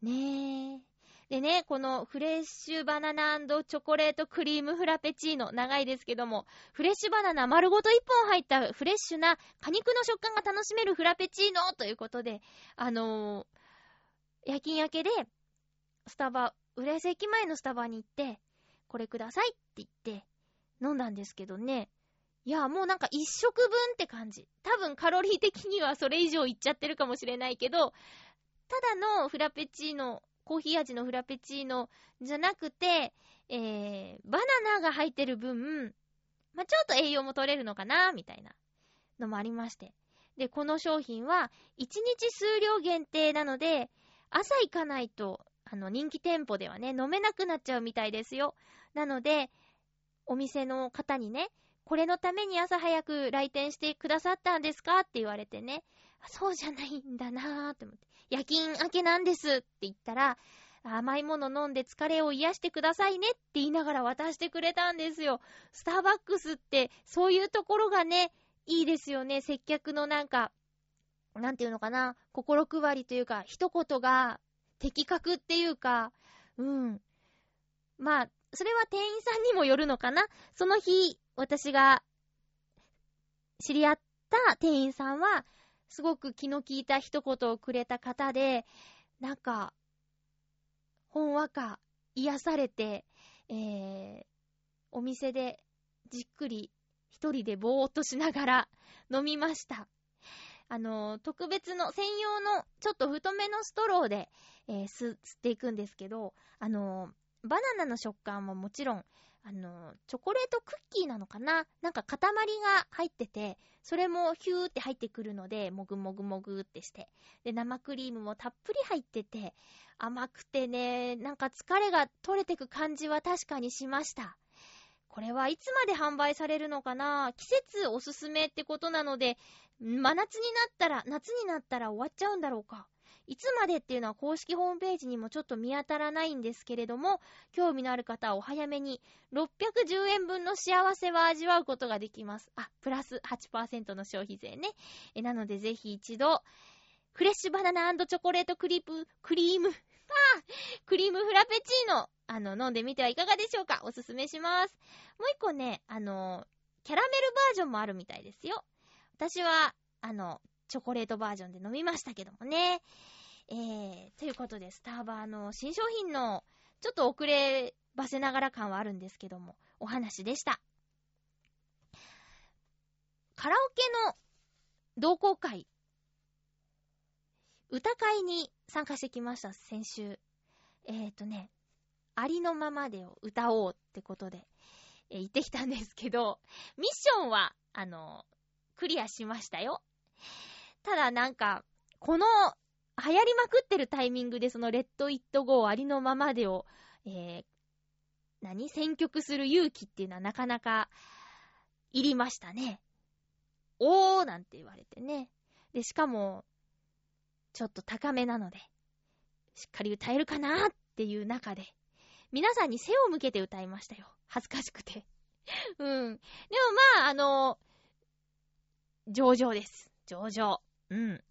ねえ。でね、このフレッシュバナナチョコレートクリームフラペチーノ、長いですけども、フレッシュバナナ丸ごと1本入ったフレッシュな果肉の食感が楽しめるフラペチーノということで、あのー、夜勤明けで、スタバ、浦安駅前のスタバに行って、これくださいって言って、飲んだんですけどね、いや、もうなんか一食分って感じ。多分カロリー的にはそれ以上いっちゃってるかもしれないけど、ただのフラペチーノ、コーヒー味のフラペチーノじゃなくて、えー、バナナが入ってる分、まあ、ちょっと栄養も取れるのかな、みたいなのもありまして。で、この商品は、1日数量限定なので、朝行かないと、あの、人気店舗ではね、飲めなくなっちゃうみたいですよ。なので、お店の方にね、これのために朝早く来店してくださったんですか？って言われてね、そうじゃないんだなーって思って、夜勤明けなんですって言ったら、甘いもの飲んで疲れを癒してくださいねって言いながら渡してくれたんですよ。スターバックスってそういうところがね、いいですよね。接客のなんか、なんていうのかな、心配りというか、一言が的確っていうか、うん。まあ、それは店員さんにもよるのかなその日、私が知り合った店員さんは、すごく気の利いた一言をくれた方で、なんか、ほんわか癒されて、えー、お店でじっくり一人でぼーっとしながら飲みました。あの、特別の専用のちょっと太めのストローで、えー、吸っていくんですけど、あの、バナナの食感ももちろん、あの、チョコレートクッキーなのかな？なんか塊が入ってて、それもヒューって入ってくるので、もぐもぐもぐってして。で、生クリームもたっぷり入ってて、甘くてね、なんか疲れが取れてく感じは確かにしました。これはいつまで販売されるのかな？季節おすすめってことなので、真夏になったら、夏になったら終わっちゃうんだろうか。いつまでっていうのは公式ホームページにもちょっと見当たらないんですけれども、興味のある方はお早めに610円分の幸せは味わうことができます。あ、プラス8%の消費税ね。えなのでぜひ一度、フレッシュバナナチョコレートクリープ、クリーム、あクリームフラペチーノ、あの、飲んでみてはいかがでしょうかおすすめします。もう一個ね、あの、キャラメルバージョンもあるみたいですよ。私は、あの、チョコレートバージョンで飲みましたけどもね。えー、ということで、スターバーの新商品の、ちょっと遅ればせながら感はあるんですけども、お話でした。カラオケの同好会、歌会に参加してきました、先週。えっ、ー、とね、ありのままでを歌おうってことで、えー、行ってきたんですけど、ミッションは、あの、クリアしましたよ。ただなんか、この流行りまくってるタイミングでそのレッド・イット・ゴーありのままでを、えー、何？選曲する勇気っていうのはなかなかいりましたね。おーなんて言われてね。で、しかも、ちょっと高めなので、しっかり歌えるかなーっていう中で、皆さんに背を向けて歌いましたよ。恥ずかしくて。<laughs> うん。でもまあ、あの、上々です。上々。うん。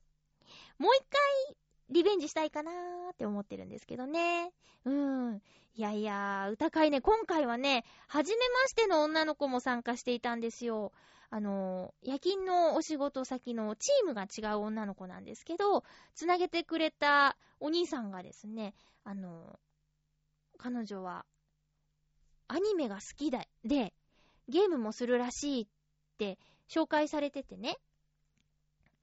もう一回、リベンジしたいかなーって思ってるんですけどね。うん。いやいやー、歌会ね、今回はね、初めましての女の子も参加していたんですよ。あのー、夜勤のお仕事先のチームが違う女の子なんですけど、つなげてくれたお兄さんがですね、あのー、彼女は、アニメが好きだ、で、ゲームもするらしいって紹介されててね。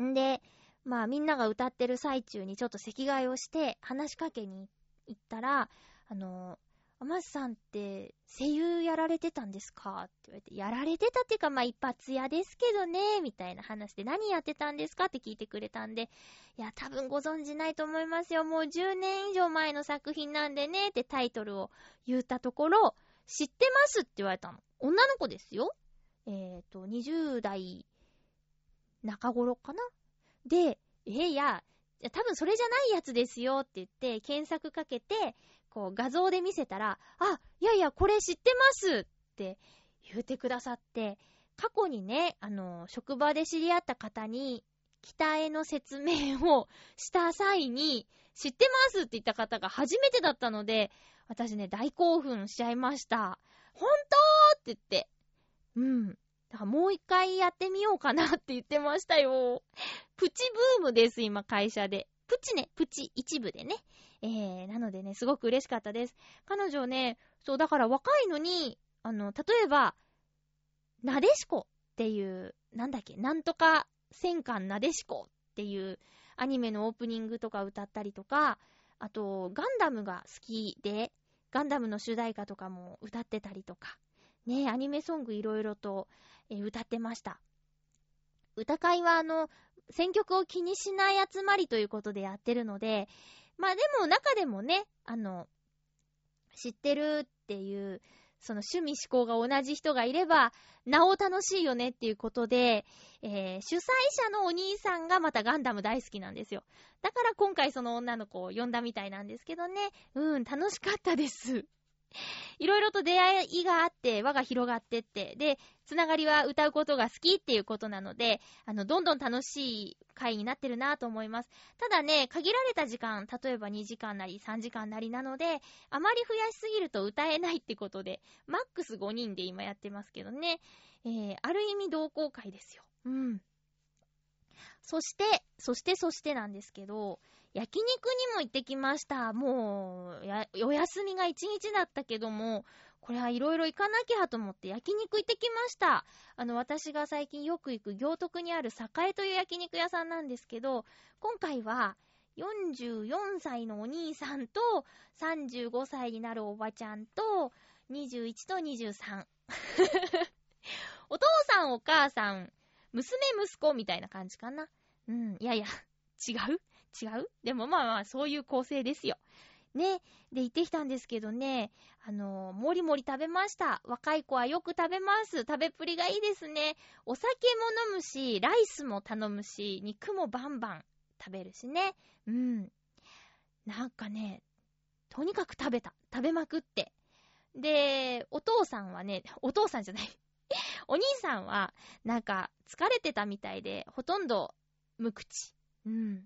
んで、まあみんなが歌ってる最中にちょっと席替えをして話しかけに行ったら、あの、天津さんって声優やられてたんですか？って言われて、やられてたっていうかまあ一発屋ですけどね、みたいな話で何やってたんですか？って聞いてくれたんで、いや多分ご存知ないと思いますよ。もう10年以上前の作品なんでねってタイトルを言ったところ、知ってます？って言われたの。女の子ですよ。えっ、ー、と、20代中頃かな？で、えー、いや、多分それじゃないやつですよって言って、検索かけて、こう画像で見せたら、あ、いやいや、これ知ってますって言うてくださって、過去にね、あの、職場で知り合った方に、北への説明を <laughs> した際に、知ってますって言った方が初めてだったので、私ね、大興奮しちゃいました。本当って言って。うん。だからもう一回やってみようかなって言ってましたよ。<laughs> プチブームです、今会社で。プチね、プチ一部でね。えー、なのでね、すごく嬉しかったです。彼女ね、そう、だから若いのに、あの、例えば、なでしこっていう、なんだっけ、なんとか戦艦なでしこっていうアニメのオープニングとか歌ったりとか、あと、ガンダムが好きで、ガンダムの主題歌とかも歌ってたりとか、ね、アニメソングいろいろと、えー、歌ってました。歌会はあの、選曲を気にしない集まりということでやってるので、まあでも中でもね、あの、知ってるっていう、その趣味思考が同じ人がいれば、なお楽しいよねっていうことで、えー、主催者のお兄さんがまたガンダム大好きなんですよ。だから今回その女の子を呼んだみたいなんですけどね。うん、楽しかったです。いろいろと出会いがあって、輪が広がってって、で、つながりは歌うことが好きっていうことなので、あの、どんどん楽しい回になってるなと思います。ただね、限られた時間、例えば2時間なり3時間なりなので、あまり増やしすぎると歌えないってことで、マックス5人で今やってますけどね、えー、ある意味同好会ですよ。うん。そして、そしてそしてなんですけど、焼肉にも行ってきました。もう、お休みが一日だったけども、これはいろいろ行かなきゃと思って焼肉行ってきました。あの、私が最近よく行く行徳にある栄という焼肉屋さんなんですけど、今回は44歳のお兄さんと、35歳になるおばちゃんと、21と23。<laughs> お父さんお母さん、娘息子みたいな感じかな。うん、いやいや、<laughs> 違う？違う？でもまあまあ、そういう構成ですよ。ね。で、行ってきたんですけどね、あのー、もりもり食べました。若い子はよく食べます。食べっぷりがいいですね。お酒も飲むし、ライスも頼むし、肉もバンバン食べるしね。うん。なんかね、とにかく食べた。食べまくって。で、お父さんはね、お父さんじゃないお兄さんは、なんか、疲れてたみたいで、ほとんど、無口。うん。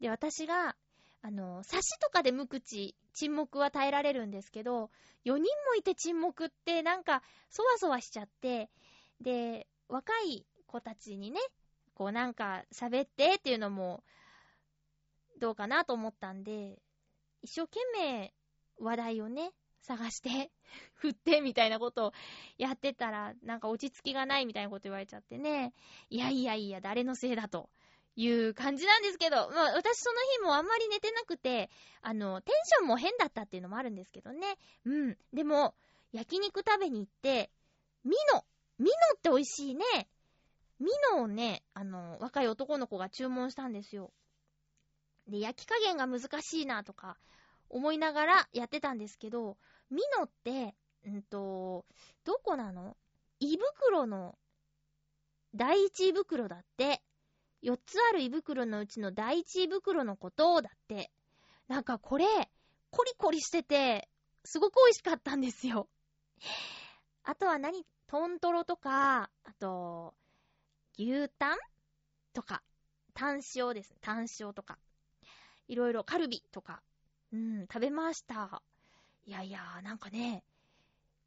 で、私が、あの、差しとかで無口、沈黙は耐えられるんですけど、4人もいて沈黙って、なんか、そわそわしちゃって、で、若い子たちにね、こうなんか喋ってっていうのも、どうかなと思ったんで、一生懸命話題をね、探して、<laughs> 振って、みたいなことをやってたら、なんか落ち着きがないみたいなこと言われちゃってね。いやいやいや、誰のせいだと。いう感じなんですけど、まあ私その日もあんまり寝てなくて、あの、テンションも変だったっていうのもあるんですけどね。うん。でも、焼肉食べに行って、ミノミノって美味しいね。ミノをね、あの、若い男の子が注文したんですよ。で、焼き加減が難しいなとか思いながらやってたんですけど、ミノって、んと、どこなの？胃袋の第一胃袋だって。4つある胃袋のうちの第一胃袋のことだって。なんかこれ、コリコリしてて、すごく美味しかったんですよ。あとは何？トントロとか、あと、牛タンとか、タン塩ですね。タン塩とか。いろいろカルビとか、うん、食べました。いやいや、なんかね、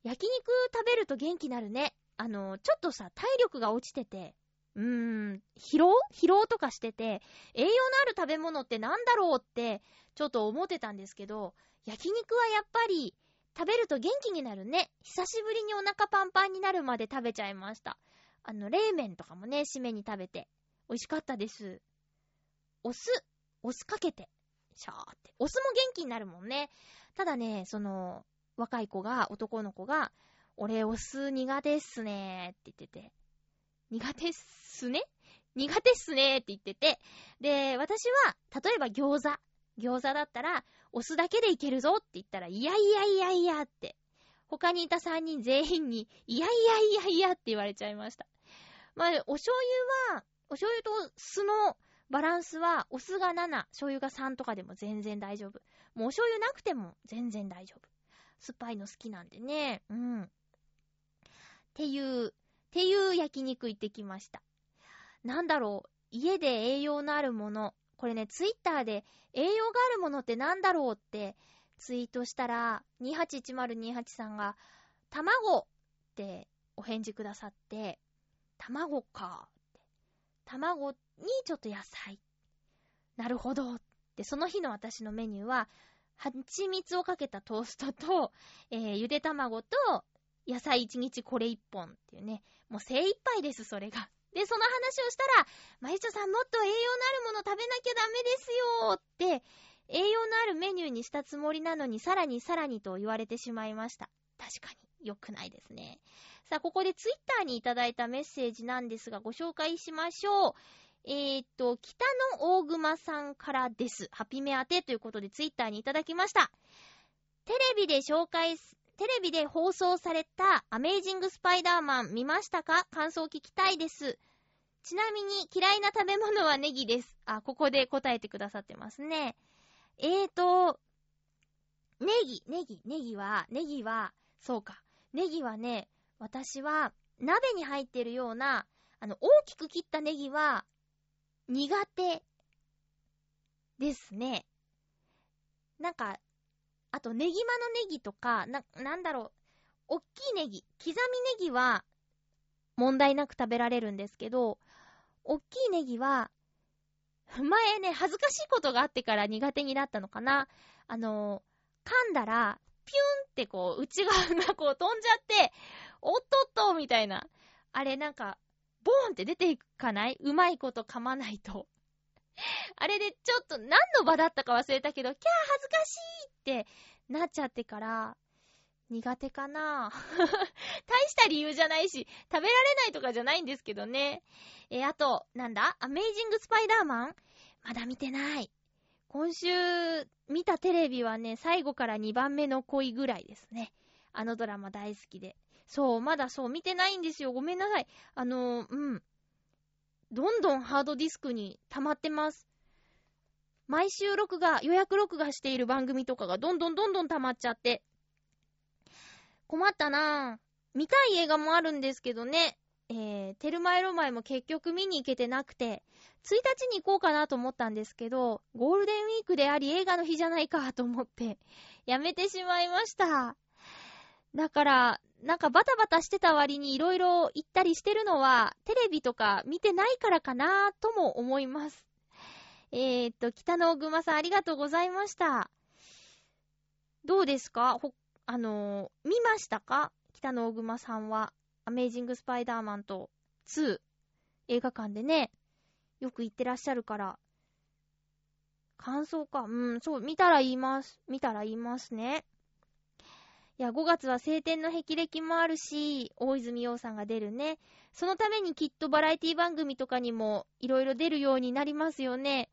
焼肉食べると元気になるね。あの、ちょっとさ、体力が落ちてて、うーん、疲労？疲労とかしてて、栄養のある食べ物ってなんだろうって、ちょっと思ってたんですけど、焼肉はやっぱり、食べると元気になるね。久しぶりにお腹パンパンになるまで食べちゃいました。あの、冷麺とかもね、締めに食べて、美味しかったです。お酢、お酢かけて、シャーって。お酢も元気になるもんね。ただね、その、若い子が、男の子が、俺お酢苦手っすねーって言ってて。苦手っすね？苦手っすねーって言ってて。で、私は、例えば餃子。餃子だったら、お酢だけでいけるぞって言ったら、いやいやいやいやって。他にいた3人全員に、いやいやいやいやって言われちゃいました。まあ、お醤油は、お醤油と酢のバランスは、お酢が7、醤油が3とかでも全然大丈夫。もうお醤油なくても全然大丈夫。酸っぱいの好きなんでね。うん。っていう、っていう焼肉行ってきました。なんだろう、家で栄養のあるもの。これね、ツイッターで栄養があるものってなんだろうってツイートしたら、281028さんが、卵ってお返事くださって、卵かって。卵ってにちょっと野菜。なるほど。で、その日の私のメニューは、蜂蜜をかけたトーストと、えー、ゆで卵と、野菜一日これ一本っていうね。もう精一杯です、それが。で、その話をしたら、まゆちょさんもっと栄養のあるもの食べなきゃダメですよって、栄養のあるメニューにしたつもりなのに、さらにさらにと言われてしまいました。確かに。良くないですね。さあ、ここでツイッターにいただいたメッセージなんですが、ご紹介しましょう。えー、っと、北の大熊さんからです。ハピメ当てということでツイッターにいただきました。テレビで紹介、テレビで放送されたアメイジングスパイダーマン見ましたか？感想聞きたいです。ちなみに嫌いな食べ物はネギです。あ、ここで答えてくださってますね。えーと、ネギ、ネギ、ネギは、ネギは、そうか。ネギはね、私は、鍋に入ってるような、あの、大きく切ったネギは、苦手ですね。なんか、あと、ネギマのネギとか、な、なんだろう、おっきいネギ、刻みネギは、問題なく食べられるんですけど、おっきいネギは、前ね、恥ずかしいことがあってから苦手になったのかな。あの、噛んだら、ピュンってこう、内側がこう飛んじゃって、おっとっとみたいな。あれなんか、ボーンって出ていかない？うまいこと噛まないと。<laughs> あれでちょっと何の場だったか忘れたけど、キャー恥ずかしいってなっちゃってから、苦手かな <laughs> 大した理由じゃないし、食べられないとかじゃないんですけどね。えー、あと、なんだ？アメイジングスパイダーマン？まだ見てない。今週見たテレビはね、最後から2番目の恋ぐらいですね。あのドラマ大好きで。そう、まだそう見てないんですよ。ごめんなさい。あの、うん。どんどんハードディスクに溜まってます。毎週録画、予約録画している番組とかがどんどんどんどん溜まっちゃって。困ったなぁ。見たい映画もあるんですけどね。えー、テルマエロマエも結局見に行けてなくて、1日に行こうかなと思ったんですけど、ゴールデンウィークであり映画の日じゃないかと思って、やめてしまいました。だから、なんかバタバタしてた割に色々行ったりしてるのは、テレビとか見てないからかなとも思います。えー、っと、北野ぐまさんありがとうございました。どうですか？ほあのー、見ましたか？北の大熊さんは、アメイジングスパイダーマンと2、映画館でね、よく行ってらっしゃるから、感想か。うん、そう、見たら言います。見たら言いますね。いや、5月は晴天の霹靂もあるし、大泉洋さんが出るね。そのためにきっとバラエティ番組とかにもいろいろ出るようになりますよね。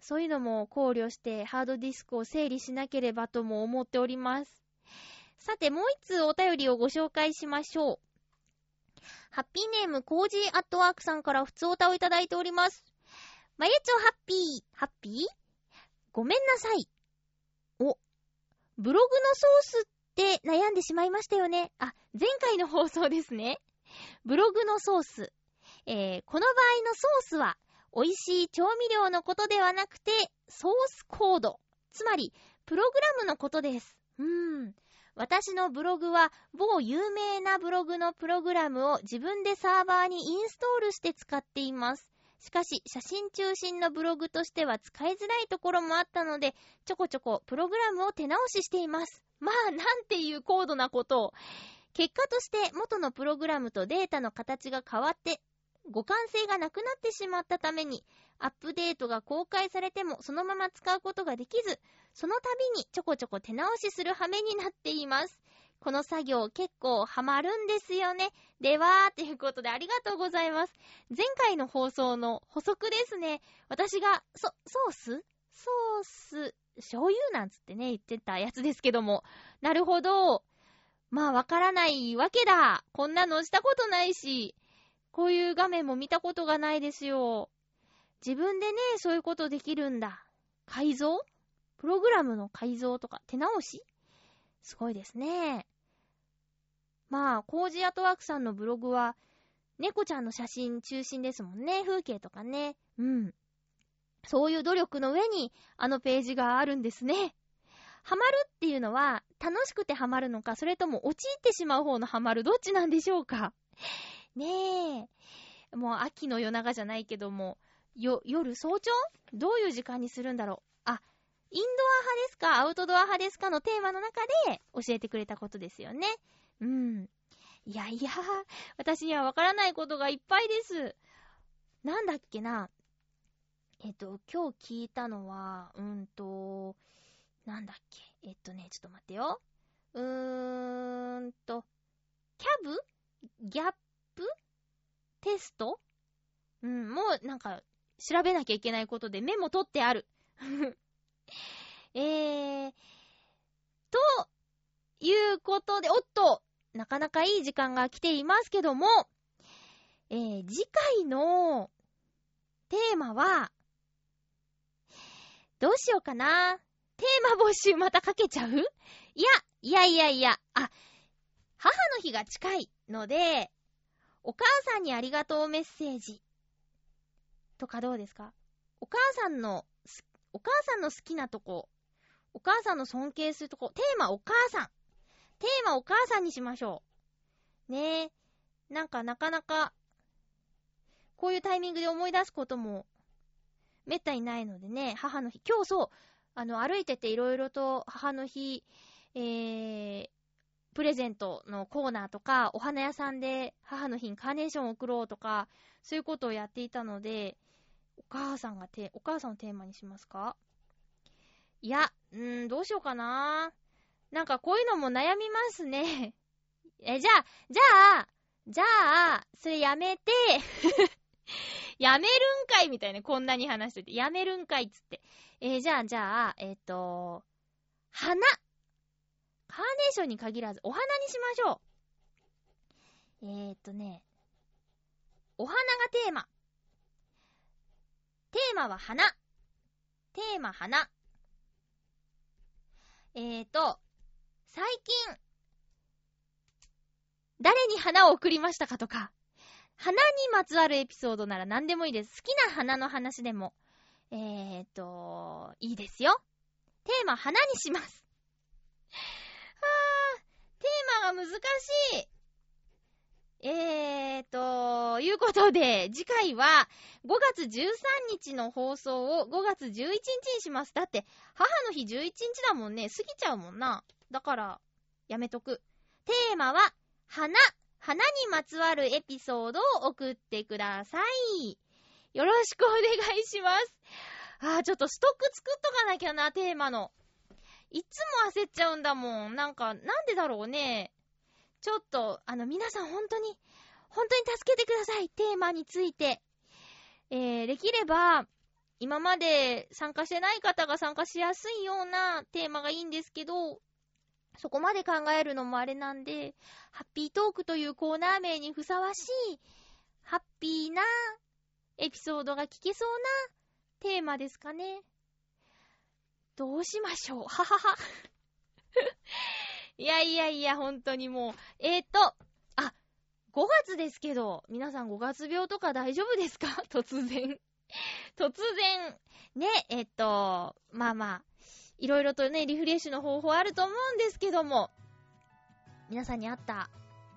そういうのも考慮してハードディスクを整理しなければとも思っております。さて、もう一通お便りをご紹介しましょう。ハッピーネーム、コージーアットワークさんからふつおたをいただいております。まゆちょハッピー、ハッピー？ごめんなさい。お、ブログのソースって悩んでしまいましたよね。あ、前回の放送ですね。ブログのソース。えー、この場合のソースは、美味しい調味料のことではなくて、ソースコード。つまり、プログラムのことです。うーん。私のブログは某有名なブログのプログラムを自分でサーバーにインストールして使っています。しかし、写真中心のブログとしては使いづらいところもあったので、ちょこちょこプログラムを手直ししています。まあ、なんていう高度なことを。結果として元のプログラムとデータの形が変わって互換性がなくなってしまったために、アップデートが公開されてもそのまま使うことができず、その度にちょこちょこ手直しする羽目になっています。この作業結構ハマるんですよね。では、ということでありがとうございます。前回の放送の補足ですね。私が、そ、ソース？ソース、醤油なんつってね、言ってたやつですけども。なるほど。まあ、わからないわけだ。こんなのしたことないし。こういう画面も見たことがないですよ。自分でね、そういうことできるんだ。改造？プログラムの改造とか手直し？すごいですね。まあ、コージアトワークさんのブログは、猫ちゃんの写真中心ですもんね。風景とかね。うん。そういう努力の上に、あのページがあるんですね。ハマるっていうのは、楽しくてハマるのか、それとも陥ってしまう方のハマる、どっちなんでしょうかねえ。もう秋の夜長じゃないけども、よ、夜、早朝？どういう時間にするんだろう？あ、インドア派ですか？アウトドア派ですか？のテーマの中で教えてくれたことですよね。うん。いやいや、私にはわからないことがいっぱいです。なんだっけな。えっと、今日聞いたのは、うんと、なんだっけ。えっとね、ちょっと待ってよ。うーんと、キャブ？ギャップ？テスト？うん、もうなんか、調べなきゃいけないことでメモ取ってある。<laughs> えー、ということで、おっと、なかなかいい時間が来ていますけども、えー、次回のテーマは、どうしようかな。テーマ募集またかけちゃう？いや、いやいやいや、あ、母の日が近いので、お母さんにありがとうメッセージ。とかどうですか？お母さんの、お母さんの好きなとこ、お母さんの尊敬するとこ、テーマお母さん。テーマお母さんにしましょう。ねえ。なんかなかなか、こういうタイミングで思い出すことも、めったにないのでね、母の日。今日そう、あの、歩いてていろいろと母の日、えー、プレゼントのコーナーとか、お花屋さんで母の日にカーネーションを送ろうとか、そういうことをやっていたので、お母さんがて、お母さんをテーマにしますか？いや、うーん、どうしようかな。なんかこういうのも悩みますね。<laughs> え、じゃあ、じゃあ、じゃあ、それやめて、<laughs> やめるんかいみたいな、こんなに話してて。やめるんかいっつって。えー、じゃあ、じゃあ、えっ、ー、と、花。カーネーションに限らず、お花にしましょう。えー、っとね、お花がテーマ。テーマは花。テーマ花。えーと、最近、誰に花を贈りましたかとか、花にまつわるエピソードなら何でもいいです。好きな花の話でも、えーと、いいですよ。テーマ花にします。はぁ、テーマが難しい。えーと、いうことで、次回は5月13日の放送を5月11日にします。だって、母の日11日だもんね。過ぎちゃうもんな。だから、やめとく。テーマは、花。花にまつわるエピソードを送ってください。よろしくお願いします。あー、ちょっとストック作っとかなきゃな、テーマの。いつも焦っちゃうんだもん。なんか、なんでだろうね。ちょっと、あの、皆さん本当に、本当に助けてください。テーマについて。えー、できれば、今まで参加してない方が参加しやすいようなテーマがいいんですけど、そこまで考えるのもあれなんで、ハッピートークというコーナー名にふさわしい、ハッピーなエピソードが聞けそうなテーマですかね。どうしましょうははは。<laughs> いやいやいや、本当にもう。えーと、あ、5月ですけど、皆さん5月病とか大丈夫ですか？<laughs> 突然。突然。ね、えっと、まあまあ、いろいろとね、リフレッシュの方法あると思うんですけども、皆さんに合った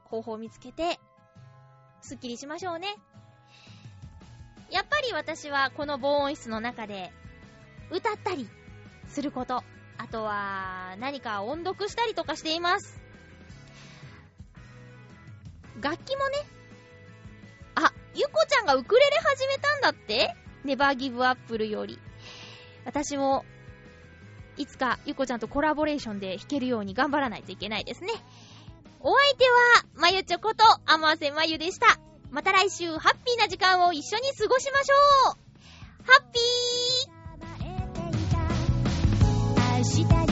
方法を見つけて、スッキリしましょうね。やっぱり私はこの防音室の中で、歌ったりすること、あとは、何か音読したりとかしています。楽器もね、あ、ゆこちゃんがウクレレ始めたんだって？ネバーギブアップルより。私も、いつかゆこちゃんとコラボレーションで弾けるように頑張らないといけないですね。お相手は、まゆちょこと、あませまゆでした。また来週、ハッピーな時間を一緒に過ごしましょうハッピー